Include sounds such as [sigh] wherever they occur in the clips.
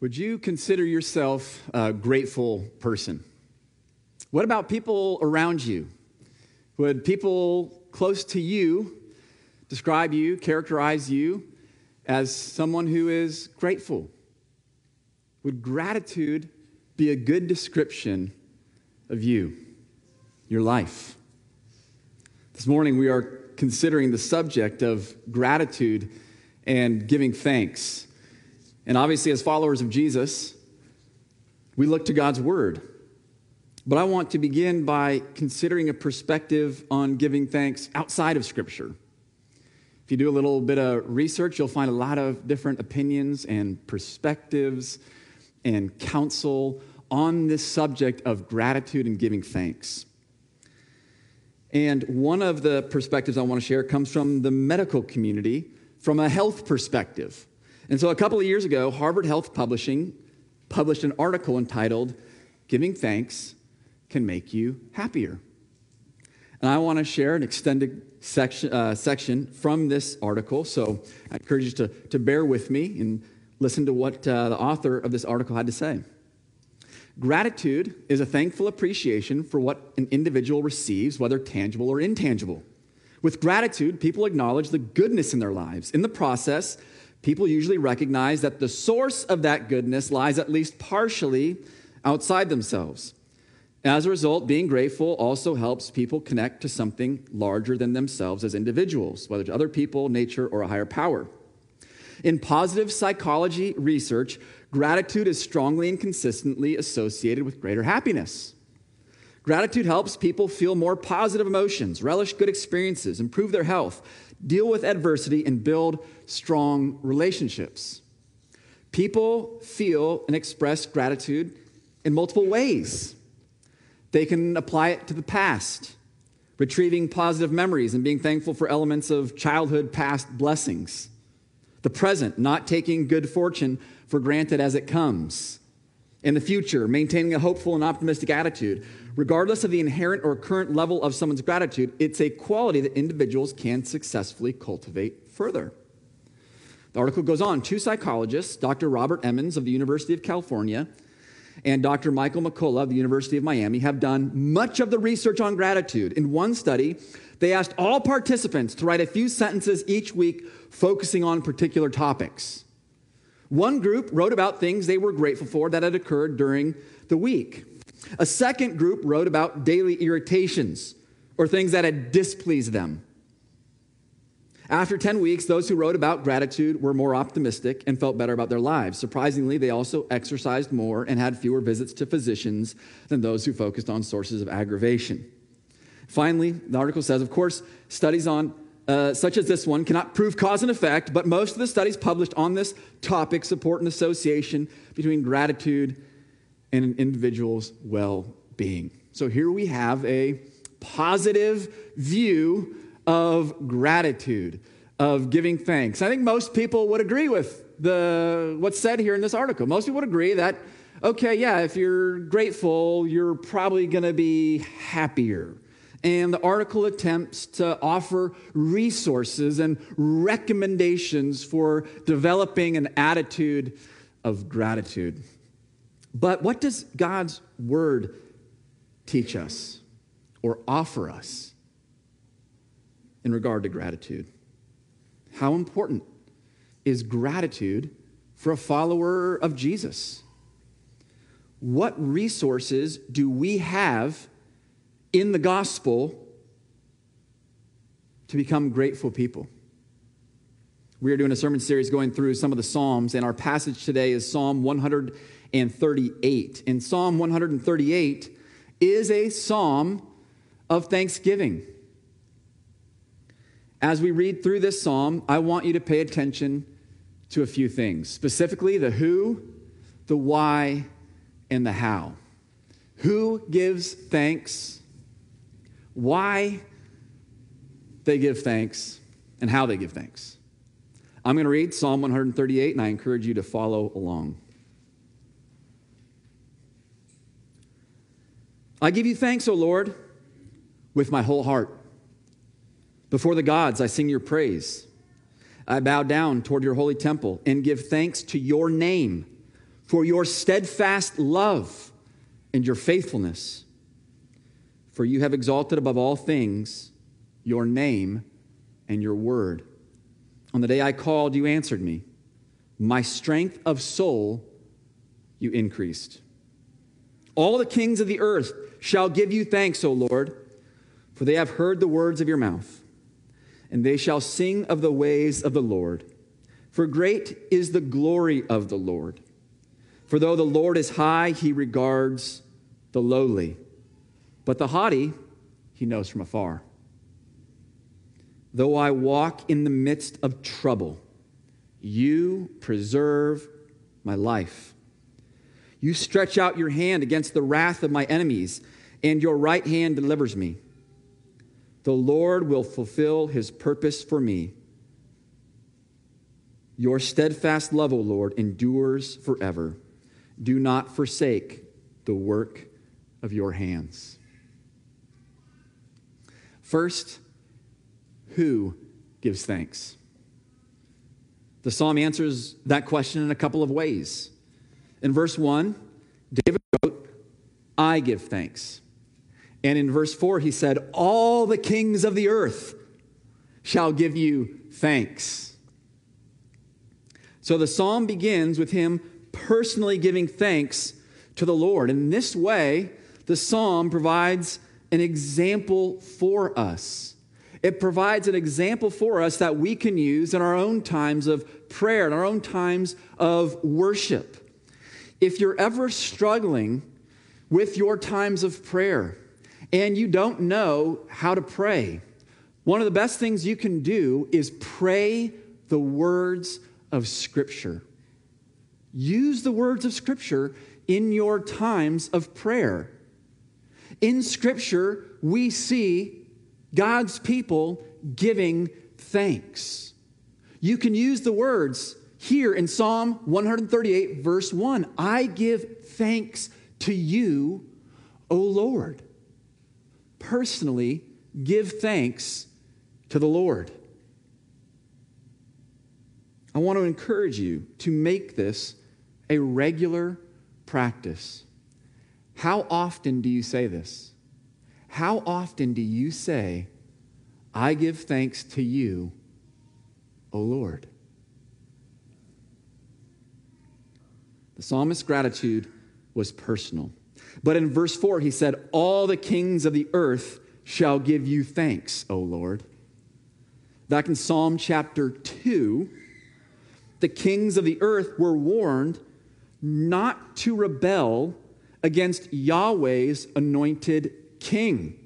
Would you consider yourself a grateful person? What about people around you? Would people close to you describe you, characterize you as someone who is grateful? Would gratitude be a good description of you, your life? This morning we are considering the subject of gratitude and giving thanks. And obviously, as followers of Jesus, we look to God's Word. But I want to begin by considering a perspective on giving thanks outside of Scripture. If you do a little bit of research, you'll find a lot of different opinions and perspectives and counsel on this subject of gratitude and giving thanks. And one of the perspectives I want to share comes from the medical community from a health perspective. And so a couple of years ago, Harvard Health Publishing published an article entitled, Giving Thanks Can Make You Happier. And I want to share an extended section, uh, section from this article. So I encourage you to, to bear with me and listen to what uh, the author of this article had to say. Gratitude is a thankful appreciation for what an individual receives, whether tangible or intangible. With gratitude, people acknowledge the goodness in their lives. In the process, people usually recognize that the source of that goodness lies at least partially outside themselves. As a result, being grateful also helps people connect to something larger than themselves as individuals, whether to other people, nature, or a higher power. In positive psychology research, gratitude is strongly and consistently associated with greater happiness. Gratitude helps people feel more positive emotions, relish good experiences, improve their health, deal with adversity, and build strong relationships. People feel and express gratitude in multiple ways. They can apply it to the past, retrieving positive memories and being thankful for elements of childhood past blessings. The present, not taking good fortune for granted as it comes. In the future, maintaining a hopeful and optimistic attitude. Regardless of the inherent or current level of someone's gratitude, it's a quality that individuals can successfully cultivate further. The article goes on. Two psychologists, Dr. Robert Emmons of the University of California and Dr. Michael McCullough of the University of Miami, have done much of the research on gratitude. In one study, they asked all participants to write a few sentences each week focusing on particular topics. One group wrote about things they were grateful for that had occurred during the week. A second group wrote about daily irritations or things that had displeased them. After 10 weeks, those who wrote about gratitude were more optimistic and felt better about their lives. Surprisingly, they also exercised more and had fewer visits to physicians than those who focused on sources of aggravation. Finally, the article says, of course, studies on uh, such as this one cannot prove cause and effect, but most of the studies published on this topic support an association between gratitude and an individual's well being. So here we have a positive view of gratitude, of giving thanks. I think most people would agree with the, what's said here in this article. Most people would agree that, okay, yeah, if you're grateful, you're probably going to be happier. And the article attempts to offer resources and recommendations for developing an attitude of gratitude. But what does God's word teach us or offer us in regard to gratitude? How important is gratitude for a follower of Jesus? What resources do we have in the gospel to become grateful people? We are doing a sermon series going through some of the Psalms, and our passage today is Psalm 100 and 38. And Psalm 138 is a psalm of thanksgiving. As we read through this psalm, I want you to pay attention to a few things, specifically the who, the why, and the how. Who gives thanks, why they give thanks, and how they give thanks. I'm going to read Psalm 138, and I encourage you to follow along. I give you thanks, O Lord, with my whole heart. Before the gods, I sing your praise. I bow down toward your holy temple and give thanks to your name, for your steadfast love and your faithfulness. For you have exalted above all things your name and your word. On the day I called, you answered me. My strength of soul you increased. All the kings of the earth shall give you thanks, O Lord, for they have heard the words of your mouth, and they shall sing of the ways of the Lord. For great is the glory of the Lord. For though the Lord is high, he regards the lowly but the haughty, he knows from afar. Though I walk in the midst of trouble, you preserve my life. You stretch out your hand against the wrath of my enemies, and your right hand delivers me. The Lord will fulfill his purpose for me. Your steadfast love, O Lord, endures forever. Do not forsake the work of your hands. First, who gives thanks? The psalm answers that question in a couple of ways. In verse 1, David wrote, I give thanks. And in verse 4, he said, All the kings of the earth shall give you thanks. So the psalm begins with him personally giving thanks to the Lord. In this way, the psalm provides an example for us. It provides an example for us that we can use in our own times of prayer, in our own times of worship. If you're ever struggling with your times of prayer and you don't know how to pray, one of the best things you can do is pray the words of Scripture. Use the words of Scripture in your times of prayer. In Scripture, we see God's people giving thanks. You can use the words here in Psalm 138, verse 1 I give thanks to you, O Lord. Personally, give thanks to the Lord. I want to encourage you to make this a regular practice. How often do you say this? How often do you say, I give thanks to you, O Lord? The psalmist's gratitude was personal. But in verse 4, he said, All the kings of the earth shall give you thanks, O Lord. Back in Psalm chapter 2, the kings of the earth were warned not to rebel against Yahweh's anointed king.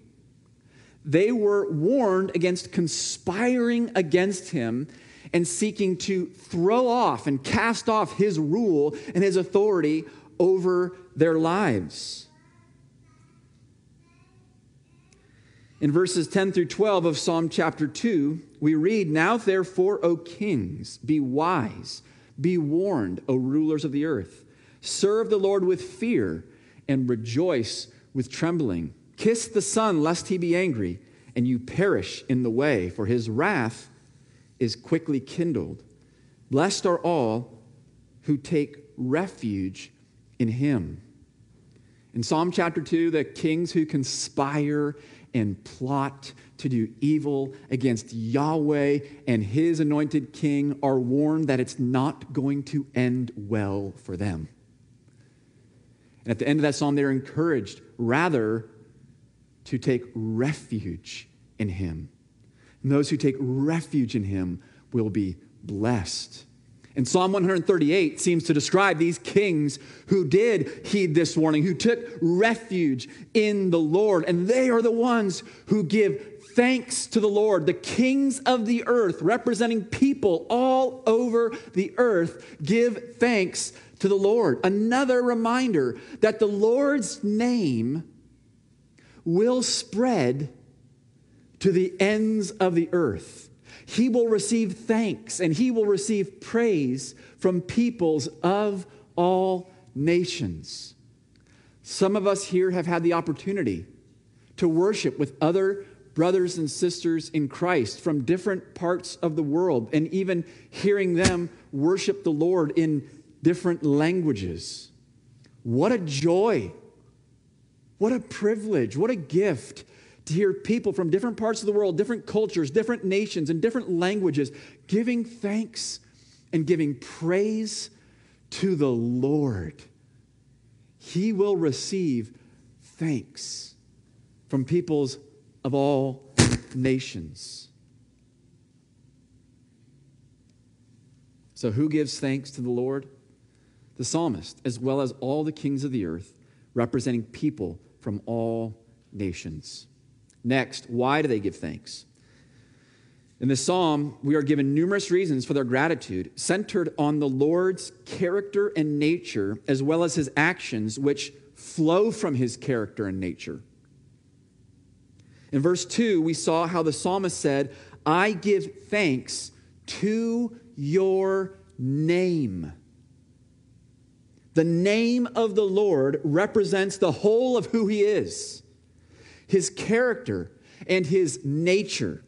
They were warned against conspiring against him and seeking to throw off and cast off his rule and his authority over their lives. In verses 10 through 12 of Psalm chapter 2, we read, Now therefore, O kings, be wise, be warned, O rulers of the earth. Serve the Lord with fear and rejoice with trembling. Kiss the Son, lest he be angry, and you perish in the way, for his wrath is quickly kindled. Blessed are all who take refuge in him. In Psalm chapter 2, the kings who conspire and plot to do evil against Yahweh and his anointed king are warned that it's not going to end well for them. And at the end of that psalm, they're encouraged rather to take refuge in him. And those who take refuge in him will be blessed. And Psalm 138 seems to describe these kings who did heed this warning, who took refuge in the Lord. And they are the ones who give thanks to the Lord. The kings of the earth, representing people all over the earth, give thanks to the Lord. Another reminder that the Lord's name will spread to the ends of the earth. He will receive thanks and he will receive praise from peoples of all nations. Some of us here have had the opportunity to worship with other brothers and sisters in Christ from different parts of the world and even hearing them worship the Lord in different languages. What a joy! What a privilege! What a gift to hear people from different parts of the world, different cultures, different nations, and different languages giving thanks and giving praise to the Lord. He will receive thanks from peoples of all nations. So, who gives thanks to the Lord? The psalmist, as well as all the kings of the earth, representing people from all nations. Next, why do they give thanks? In the psalm, we are given numerous reasons for their gratitude, centered on the Lord's character and nature, as well as his actions, which flow from his character and nature. In verse 2, we saw how the psalmist said, I give thanks to your name. The name of the Lord represents the whole of who he is, his character, and his nature.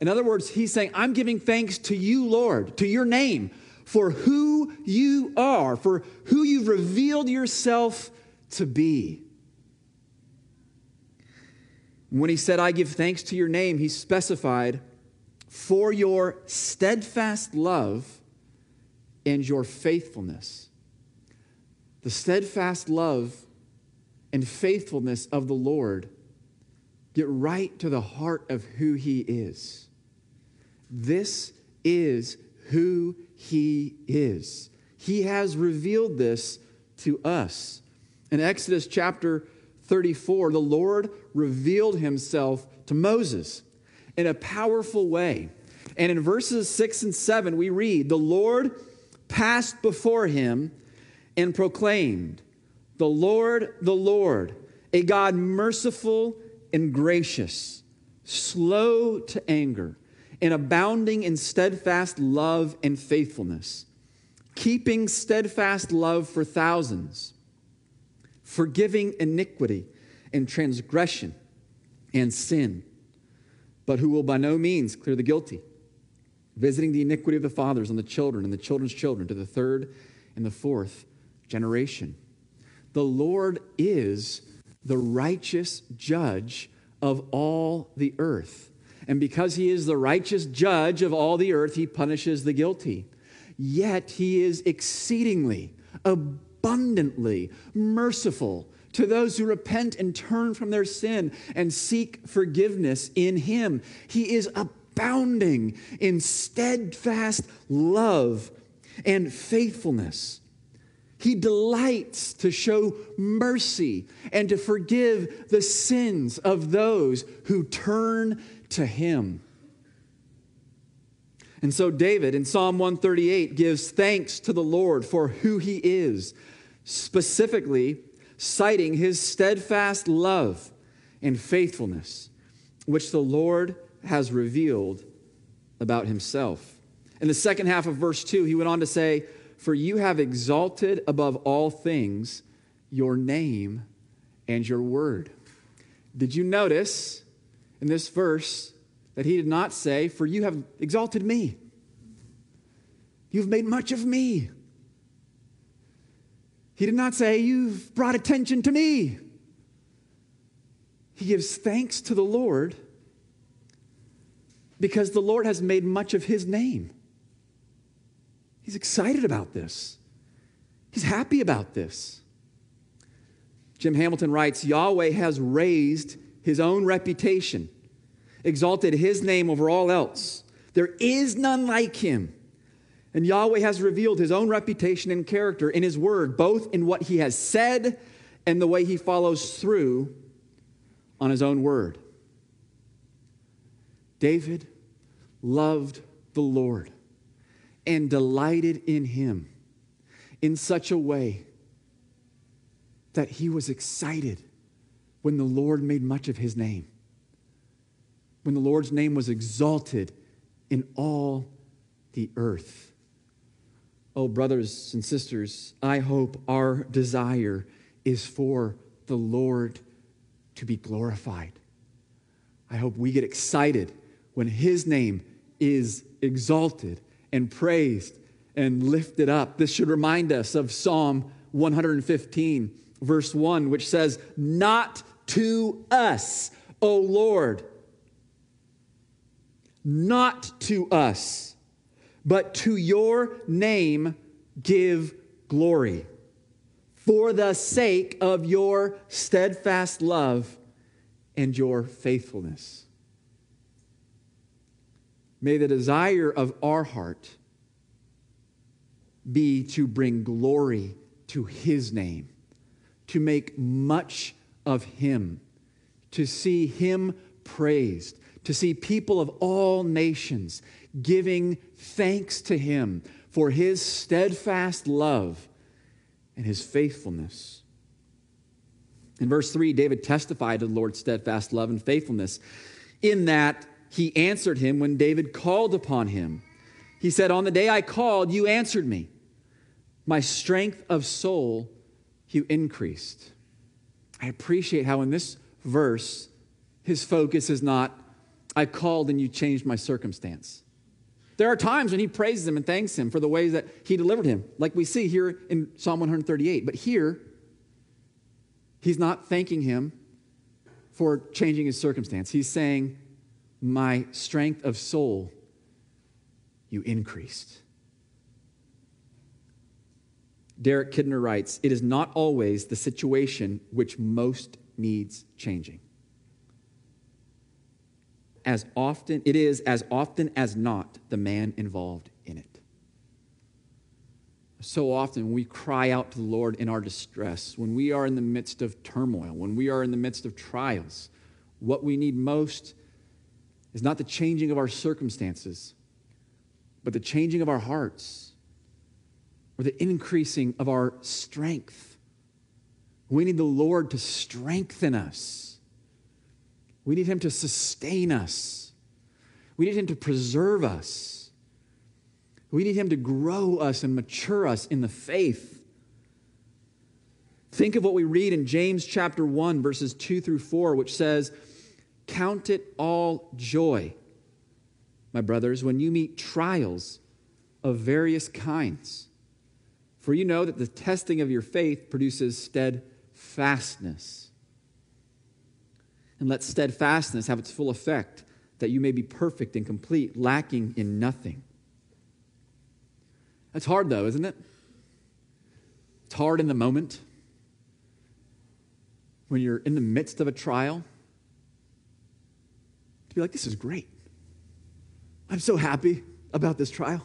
In other words, he's saying, I'm giving thanks to you, Lord, to your name, for who you are, for who you've revealed yourself to be. When he said, I give thanks to your name, he specified, for your steadfast love and your faithfulness. The steadfast love and faithfulness of the Lord get right to the heart of who he is. This is who he is. He has revealed this to us. In Exodus chapter 34, the Lord revealed himself to Moses in a powerful way. And in verses 6 and 7, we read, The Lord passed before him and proclaimed, The Lord, the Lord, a God merciful and gracious, slow to anger, and abounding in steadfast love and faithfulness, keeping steadfast love for thousands, forgiving iniquity and transgression and sin, but who will by no means clear the guilty visiting the iniquity of the fathers on the children and the children's children to the third and the fourth generation. The Lord is the righteous judge of all the earth. And because he is the righteous judge of all the earth, he punishes the guilty. Yet he is exceedingly, abundantly merciful to those who repent and turn from their sin and seek forgiveness in him. He is abounding in steadfast love and faithfulness. He delights to show mercy and to forgive the sins of those who turn to him. And so, David in Psalm 138 gives thanks to the Lord for who he is, specifically citing his steadfast love and faithfulness, which the Lord has revealed about himself. In the second half of verse 2, he went on to say, For you have exalted above all things your name and your word. Did you notice in this verse that he did not say, For you have exalted me? You've made much of me. He did not say, You've brought attention to me. He gives thanks to the Lord because the Lord has made much of his name. He's excited about this, he's happy about this. Jim Hamilton writes Yahweh has raised his own reputation, exalted his name over all else. There is none like him. And Yahweh has revealed his own reputation and character in his word, both in what he has said and the way he follows through on his own word. David loved the Lord and delighted in him in such a way that he was excited when the Lord made much of his name, when the Lord's name was exalted in all the earth. Oh, brothers and sisters, I hope our desire is for the Lord to be glorified. I hope we get excited when his name is exalted and praised and lifted up. This should remind us of Psalm 115, verse 1, which says, Not to us, O Lord, not to us, but to your name give glory for the sake of your steadfast love and your faithfulness. May the desire of our heart be to bring glory to his name, to make much of him, to see him praised, to see people of all nations giving thanks to him for his steadfast love and his faithfulness. In verse 3, David testified to the Lord's steadfast love and faithfulness in that he answered him when David called upon him. He said, On the day I called, you answered me. My strength of soul you increased. I appreciate how in this verse, his focus is not, I called and you changed my circumstance. There are times when he praises him and thanks him for the ways that he delivered him, like we see here in Psalm 138. But here, he's not thanking him for changing his circumstance. He's saying, My strength of soul, you increased. Derek Kidner writes, It is not always the situation which most needs changing as often it is as often as not the man involved in it. So often we cry out to the Lord in our distress, when we are in the midst of turmoil, when we are in the midst of trials, what we need most is not the changing of our circumstances, but the changing of our hearts or the increasing of our strength. We need the Lord to strengthen us we need Him to sustain us. We need Him to preserve us. We need Him to grow us and mature us in the faith. Think of what we read in James chapter 1, verses 2 through 4, which says, Count it all joy, my brothers, when you meet trials of various kinds. For you know that the testing of your faith produces steadfastness and let steadfastness have its full effect, that you may be perfect and complete, lacking in nothing. That's hard, though, isn't it? It's hard in the moment when you're in the midst of a trial be like, this is great. I'm so happy about this trial.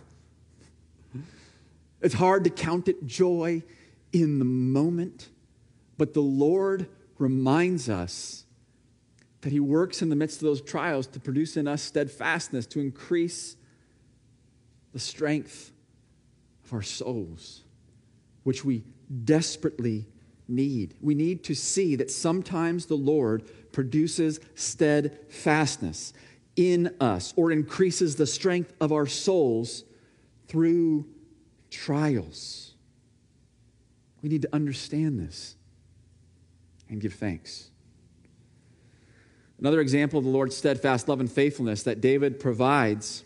It's hard to count it joy in the moment, but the Lord reminds us that He works in the midst of those trials to produce in us steadfastness, to increase the strength of our souls, which we desperately need. We need to see that sometimes the Lord produces steadfastness in us or increases the strength of our souls through trials. We need to understand this and give thanks. Another example of the Lord's steadfast love and faithfulness that David provides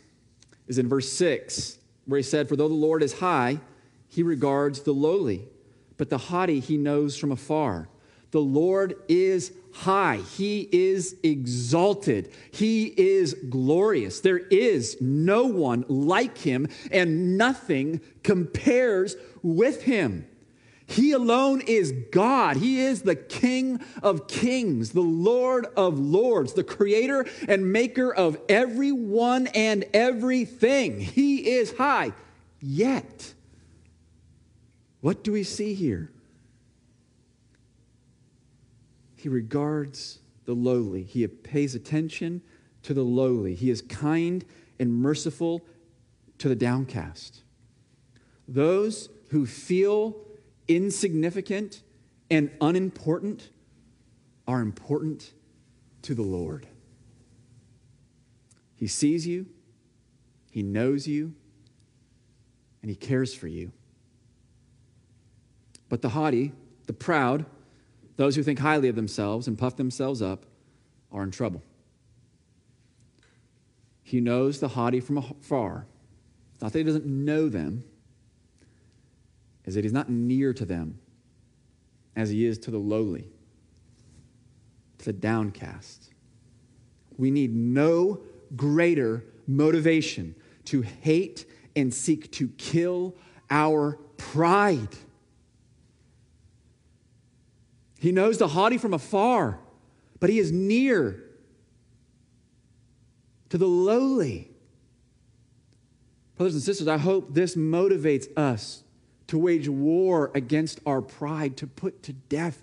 is in verse 6, where he said, For though the Lord is high, he regards the lowly, but the haughty he knows from afar. The Lord is high. He is exalted. He is glorious. There is no one like him, and nothing compares with him. He alone is God. He is the King of kings, the Lord of lords, the creator and maker of everyone and everything. He is high. Yet, what do we see here? He regards the lowly, he pays attention to the lowly. He is kind and merciful to the downcast. Those who feel insignificant and unimportant are important to the Lord. He sees you, He knows you, and He cares for you. But the haughty, the proud, those who think highly of themselves and puff themselves up, are in trouble. He knows the haughty from afar. Not that he doesn't know them, is that he's not near to them as he is to the lowly, to the downcast. We need no greater motivation to hate and seek to kill our pride. He knows the haughty from afar, but he is near to the lowly. Brothers and sisters, I hope this motivates us to wage war against our pride, to put to death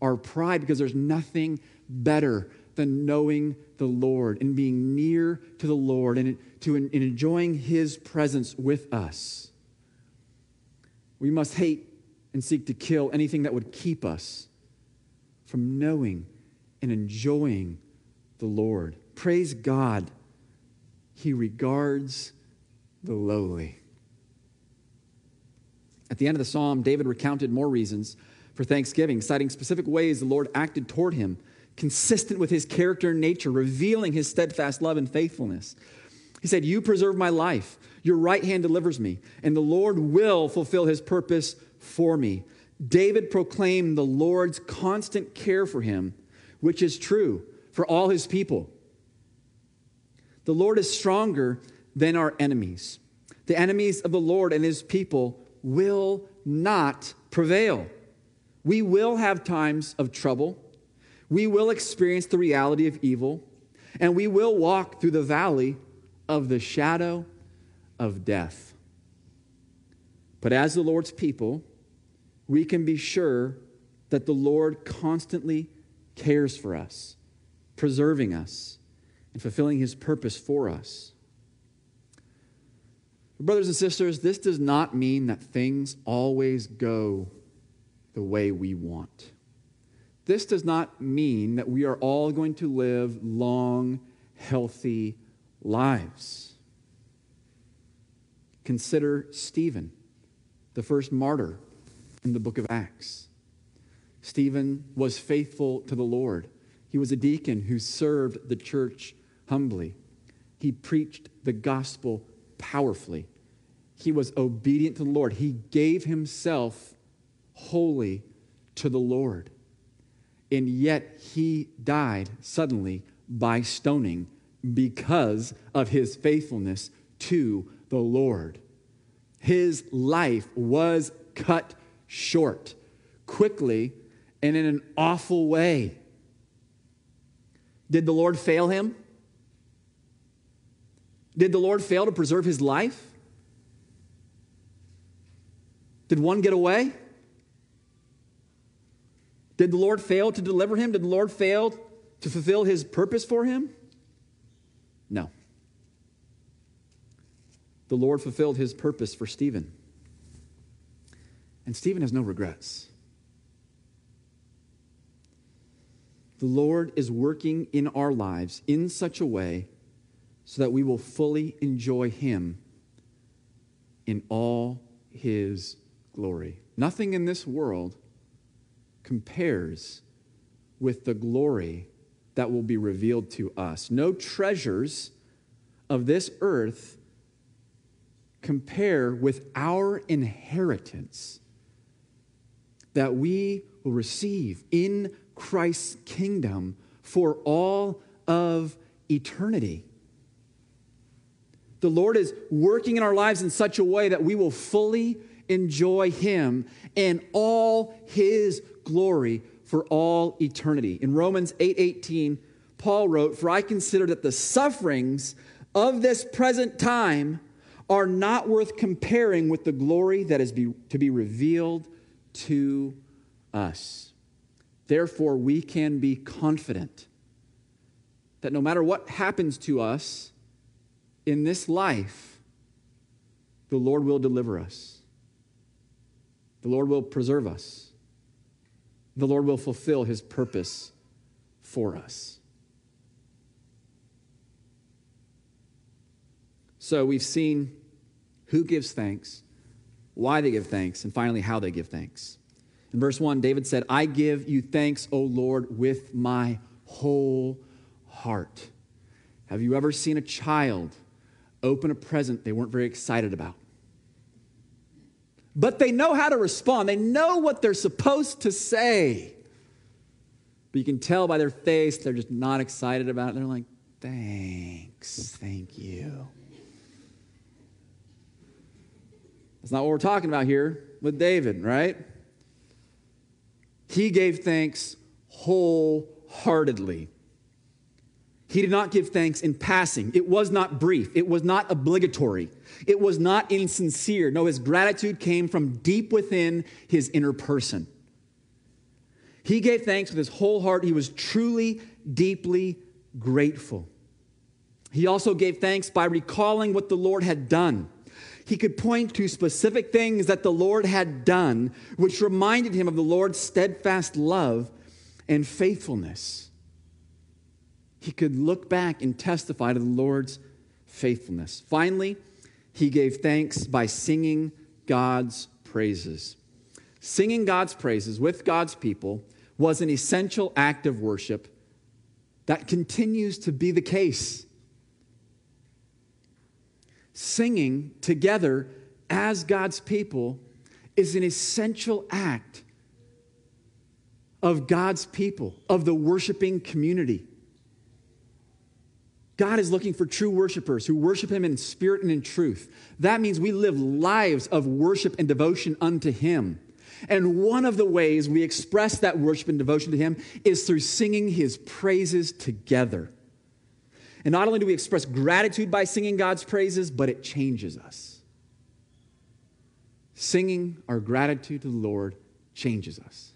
our pride, because there's nothing better than knowing the Lord and being near to the Lord and to in, enjoying His presence with us. We must hate and seek to kill anything that would keep us from knowing and enjoying the Lord. Praise God, He regards the lowly. At the end of the psalm, David recounted more reasons for thanksgiving, citing specific ways the Lord acted toward him, consistent with his character and nature, revealing his steadfast love and faithfulness. He said, You preserve my life, your right hand delivers me, and the Lord will fulfill his purpose for me. David proclaimed the Lord's constant care for him, which is true for all his people. The Lord is stronger than our enemies. The enemies of the Lord and his people will not prevail. We will have times of trouble. We will experience the reality of evil. And we will walk through the valley of the shadow of death. But as the Lord's people, we can be sure that the Lord constantly cares for us, preserving us, and fulfilling his purpose for us. Brothers and sisters, this does not mean that things always go the way we want. This does not mean that we are all going to live long, healthy lives. Consider Stephen, the first martyr in the book of Acts. Stephen was faithful to the Lord. He was a deacon who served the church humbly. He preached the gospel powerfully. He was obedient to the Lord. He gave himself wholly to the Lord. And yet he died suddenly by stoning because of his faithfulness to the Lord. His life was cut short quickly and in an awful way. Did the Lord fail him? Did the Lord fail to preserve his life? Did one get away? Did the Lord fail to deliver him? Did the Lord fail to fulfill his purpose for him? No. The Lord fulfilled his purpose for Stephen. And Stephen has no regrets. The Lord is working in our lives in such a way so that we will fully enjoy him in all his glory. Nothing in this world compares with the glory that will be revealed to us. No treasures of this earth compare with our inheritance that we will receive in Christ's kingdom for all of eternity. The Lord is working in our lives in such a way that we will fully enjoy him and all his glory for all eternity. In Romans 8:18, 8, Paul wrote, "For I consider that the sufferings of this present time are not worth comparing with the glory that is be, to be revealed to us. Therefore, we can be confident that no matter what happens to us in this life, the Lord will deliver us. The Lord will preserve us. The Lord will fulfill his purpose for us. So we've seen who gives thanks, why they give thanks, and finally how they give thanks. In verse 1, David said, I give you thanks, O Lord, with my whole heart. Have you ever seen a child open a present they weren't very excited about? but they know how to respond. They know what they're supposed to say. But you can tell by their face, they're just not excited about it. They're like, thanks, thank you. That's not what we're talking about here with David, right? He gave thanks wholeheartedly. He did not give thanks in passing. It was not brief. It was not obligatory. It was not insincere. No, his gratitude came from deep within his inner person. He gave thanks with his whole heart. He was truly, deeply grateful. He also gave thanks by recalling what the Lord had done. He could point to specific things that the Lord had done, which reminded him of the Lord's steadfast love and faithfulness. He could look back and testify to the Lord's faithfulness. Finally, he gave thanks by singing God's praises. Singing God's praises with God's people was an essential act of worship that continues to be the case. Singing together as God's people is an essential act of God's people, of the worshiping community. God is looking for true worshipers who worship Him in spirit and in truth. That means we live lives of worship and devotion unto Him. And one of the ways we express that worship and devotion to Him is through singing His praises together. And not only do we express gratitude by singing God's praises, but it changes us. Singing our gratitude to the Lord changes us.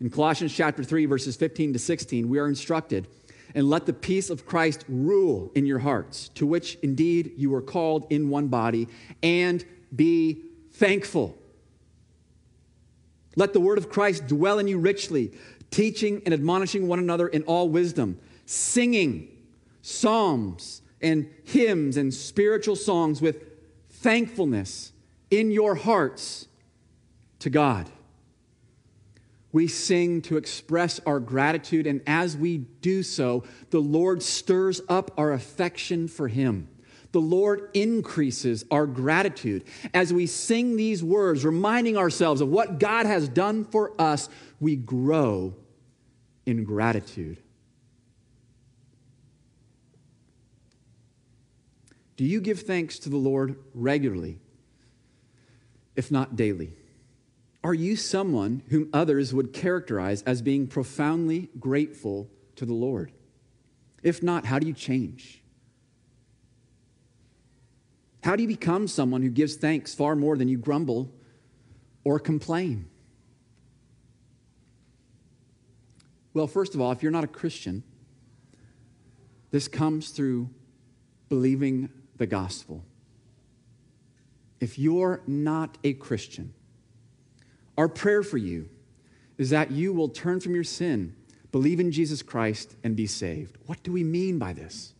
In Colossians chapter 3, verses 15 to 16, we are instructed, and let the peace of Christ rule in your hearts, to which indeed you were called in one body, and be thankful. Let the word of Christ dwell in you richly, teaching and admonishing one another in all wisdom, singing psalms and hymns and spiritual songs with thankfulness in your hearts to God. We sing to express our gratitude, and as we do so, the Lord stirs up our affection for Him the Lord increases our gratitude. As we sing these words, reminding ourselves of what God has done for us, we grow in gratitude. Do you give thanks to the Lord regularly, if not daily? Are you someone whom others would characterize as being profoundly grateful to the Lord? If not, how do you change? How do you become someone who gives thanks far more than you grumble or complain? Well, first of all, if you're not a Christian, this comes through believing the gospel. If you're not a Christian, our prayer for you is that you will turn from your sin, believe in Jesus Christ, and be saved. What do we mean by this?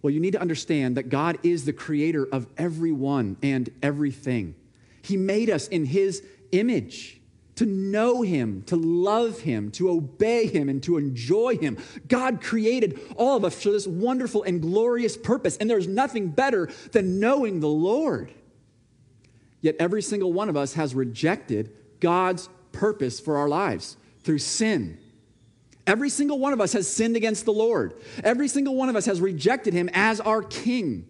Well, you need to understand that God is the creator of everyone and everything. He made us in His image to know Him, to love Him, to obey Him, and to enjoy Him. God created all of us for this wonderful and glorious purpose, and there's nothing better than knowing the Lord. Yet every single one of us has rejected God's purpose for our lives through sin Every single one of us has sinned against the Lord. Every single one of us has rejected him as our king.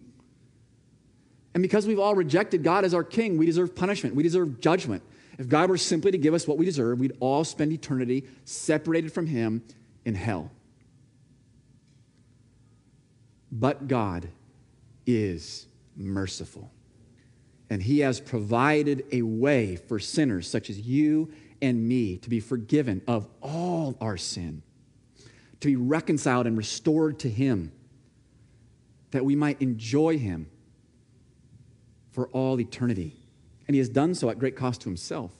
And because we've all rejected God as our king, we deserve punishment. We deserve judgment. If God were simply to give us what we deserve, we'd all spend eternity separated from him in hell. But God is merciful. And he has provided a way for sinners such as you and me to be forgiven of all our sin to be reconciled and restored to Him, that we might enjoy Him for all eternity. And He has done so at great cost to Himself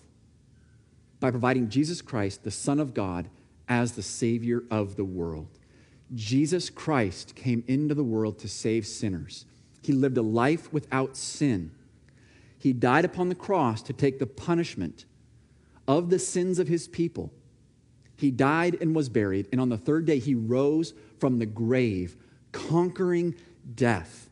by providing Jesus Christ, the Son of God, as the Savior of the world. Jesus Christ came into the world to save sinners. He lived a life without sin. He died upon the cross to take the punishment of the sins of his people he died and was buried, and on the third day he rose from the grave, conquering death.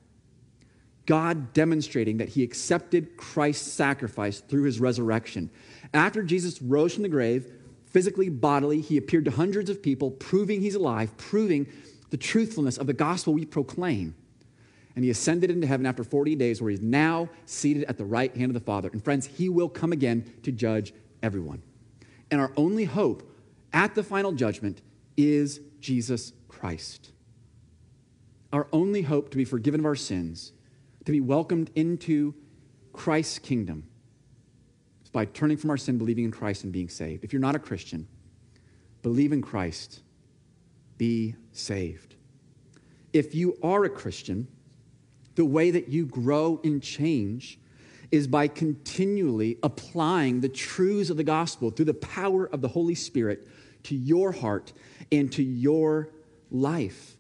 God demonstrating that he accepted Christ's sacrifice through his resurrection. After Jesus rose from the grave, physically, bodily, he appeared to hundreds of people, proving he's alive, proving the truthfulness of the gospel we proclaim. And he ascended into heaven after 40 days, where he's now seated at the right hand of the Father. And friends, he will come again to judge everyone. And our only hope at the final judgment is Jesus Christ. Our only hope to be forgiven of our sins to be welcomed into Christ's kingdom is by turning from our sin, believing in Christ, and being saved. If you're not a Christian, believe in Christ, be saved. If you are a Christian, the way that you grow and change is by continually applying the truths of the gospel through the power of the Holy Spirit to your heart and to your life.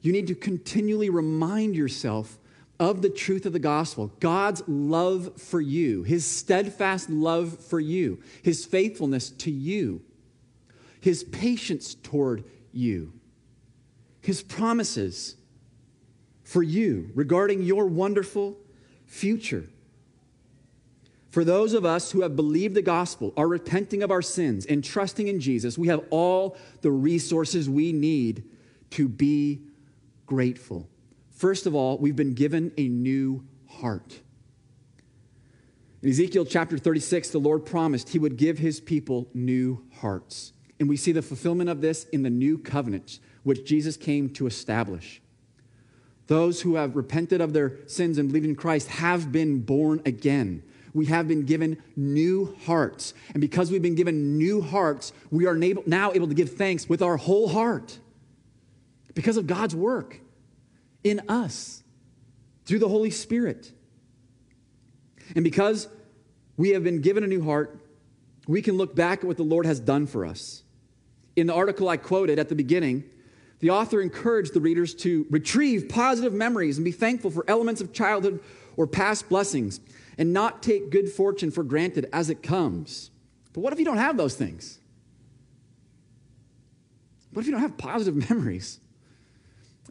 You need to continually remind yourself of the truth of the gospel, God's love for you, his steadfast love for you, his faithfulness to you, his patience toward you, his promises for you regarding your wonderful future. For those of us who have believed the gospel, are repenting of our sins, and trusting in Jesus, we have all the resources we need to be grateful. First of all, we've been given a new heart. In Ezekiel chapter 36, the Lord promised he would give his people new hearts. And we see the fulfillment of this in the new covenant, which Jesus came to establish. Those who have repented of their sins and believed in Christ have been born again. We have been given new hearts. And because we've been given new hearts, we are now able to give thanks with our whole heart because of God's work in us through the Holy Spirit. And because we have been given a new heart, we can look back at what the Lord has done for us. In the article I quoted at the beginning, the author encouraged the readers to retrieve positive memories and be thankful for elements of childhood or past blessings and not take good fortune for granted as it comes. But what if you don't have those things? What if you don't have positive [laughs] memories?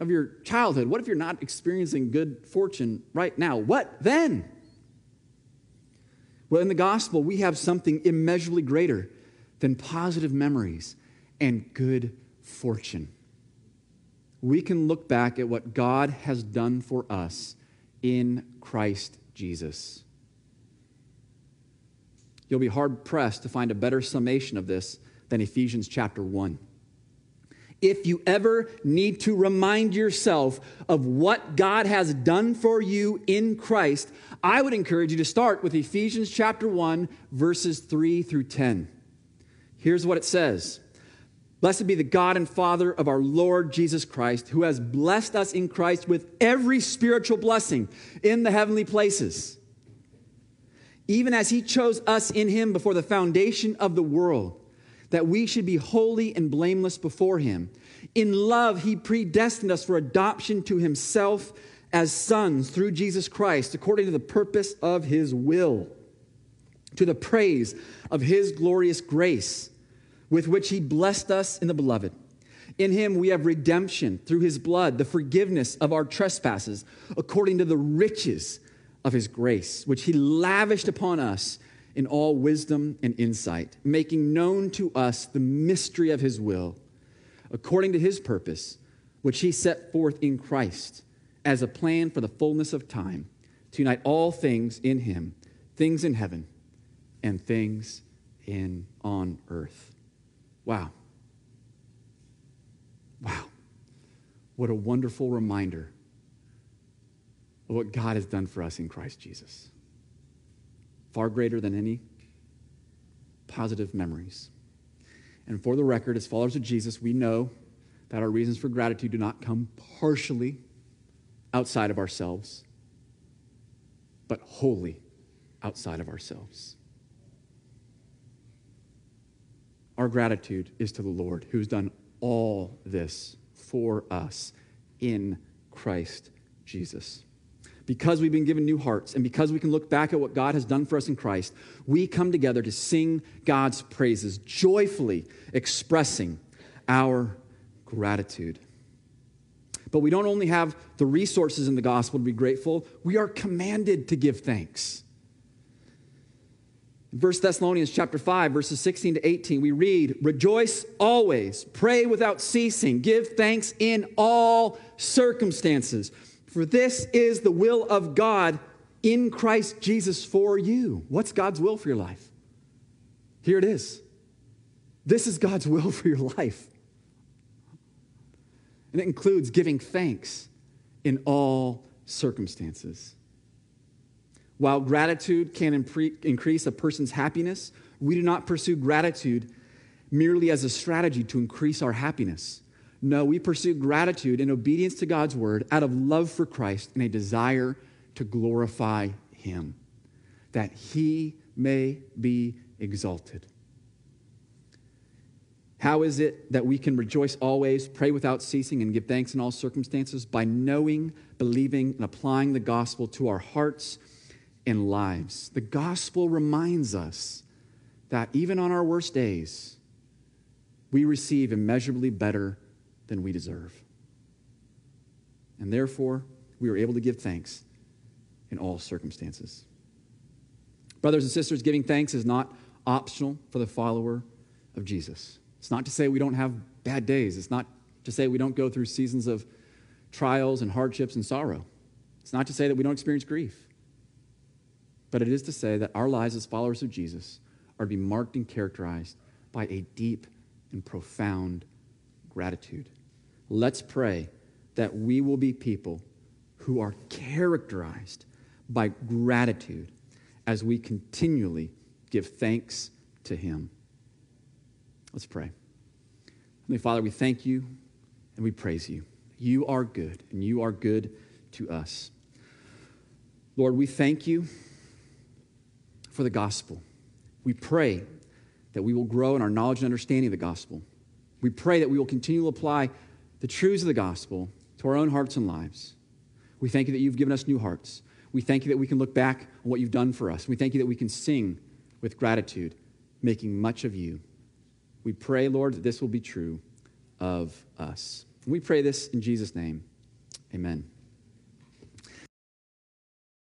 Of your childhood? What if you're not experiencing good fortune right now? What then? Well, in the gospel, we have something immeasurably greater than positive memories and good fortune. We can look back at what God has done for us in Christ Jesus. You'll be hard pressed to find a better summation of this than Ephesians chapter 1 if you ever need to remind yourself of what God has done for you in Christ, I would encourage you to start with Ephesians chapter 1, verses 3 through 10. Here's what it says Blessed be the God and Father of our Lord Jesus Christ, who has blessed us in Christ with every spiritual blessing in the heavenly places, even as he chose us in him before the foundation of the world that we should be holy and blameless before him. In love, he predestined us for adoption to himself as sons through Jesus Christ, according to the purpose of his will, to the praise of his glorious grace, with which he blessed us in the beloved. In him we have redemption through his blood, the forgiveness of our trespasses, according to the riches of his grace, which he lavished upon us in all wisdom and insight, making known to us the mystery of his will, according to his purpose, which he set forth in Christ as a plan for the fullness of time, to unite all things in him, things in heaven and things in on earth. Wow. Wow. What a wonderful reminder of what God has done for us in Christ Jesus far greater than any positive memories. And for the record, as followers of Jesus, we know that our reasons for gratitude do not come partially outside of ourselves, but wholly outside of ourselves. Our gratitude is to the Lord who's done all this for us in Christ Jesus because we've been given new hearts and because we can look back at what God has done for us in Christ, we come together to sing God's praises, joyfully expressing our gratitude. But we don't only have the resources in the gospel to be grateful, we are commanded to give thanks. In 1 Thessalonians chapter 5, verses 16 to 18, we read, Rejoice always, pray without ceasing, give thanks in all circumstances, for this is the will of God in Christ Jesus for you. What's God's will for your life? Here it is. This is God's will for your life. And it includes giving thanks in all circumstances. While gratitude can increase a person's happiness, we do not pursue gratitude merely as a strategy to increase our happiness. No, we pursue gratitude in obedience to God's word out of love for Christ and a desire to glorify Him, that He may be exalted. How is it that we can rejoice always, pray without ceasing, and give thanks in all circumstances? By knowing, believing, and applying the gospel to our hearts and lives. The gospel reminds us that even on our worst days, we receive immeasurably better than we deserve. And therefore, we are able to give thanks in all circumstances. Brothers and sisters, giving thanks is not optional for the follower of Jesus. It's not to say we don't have bad days. It's not to say we don't go through seasons of trials and hardships and sorrow. It's not to say that we don't experience grief. But it is to say that our lives as followers of Jesus are to be marked and characterized by a deep and profound gratitude. Let's pray that we will be people who are characterized by gratitude as we continually give thanks to Him. Let's pray. Heavenly Father, we thank you and we praise you. You are good, and you are good to us. Lord, we thank you for the gospel. We pray that we will grow in our knowledge and understanding of the gospel. We pray that we will continue to apply the truths of the gospel to our own hearts and lives. We thank you that you've given us new hearts. We thank you that we can look back on what you've done for us. We thank you that we can sing with gratitude, making much of you. We pray, Lord, that this will be true of us. we pray this in Jesus' name. Amen.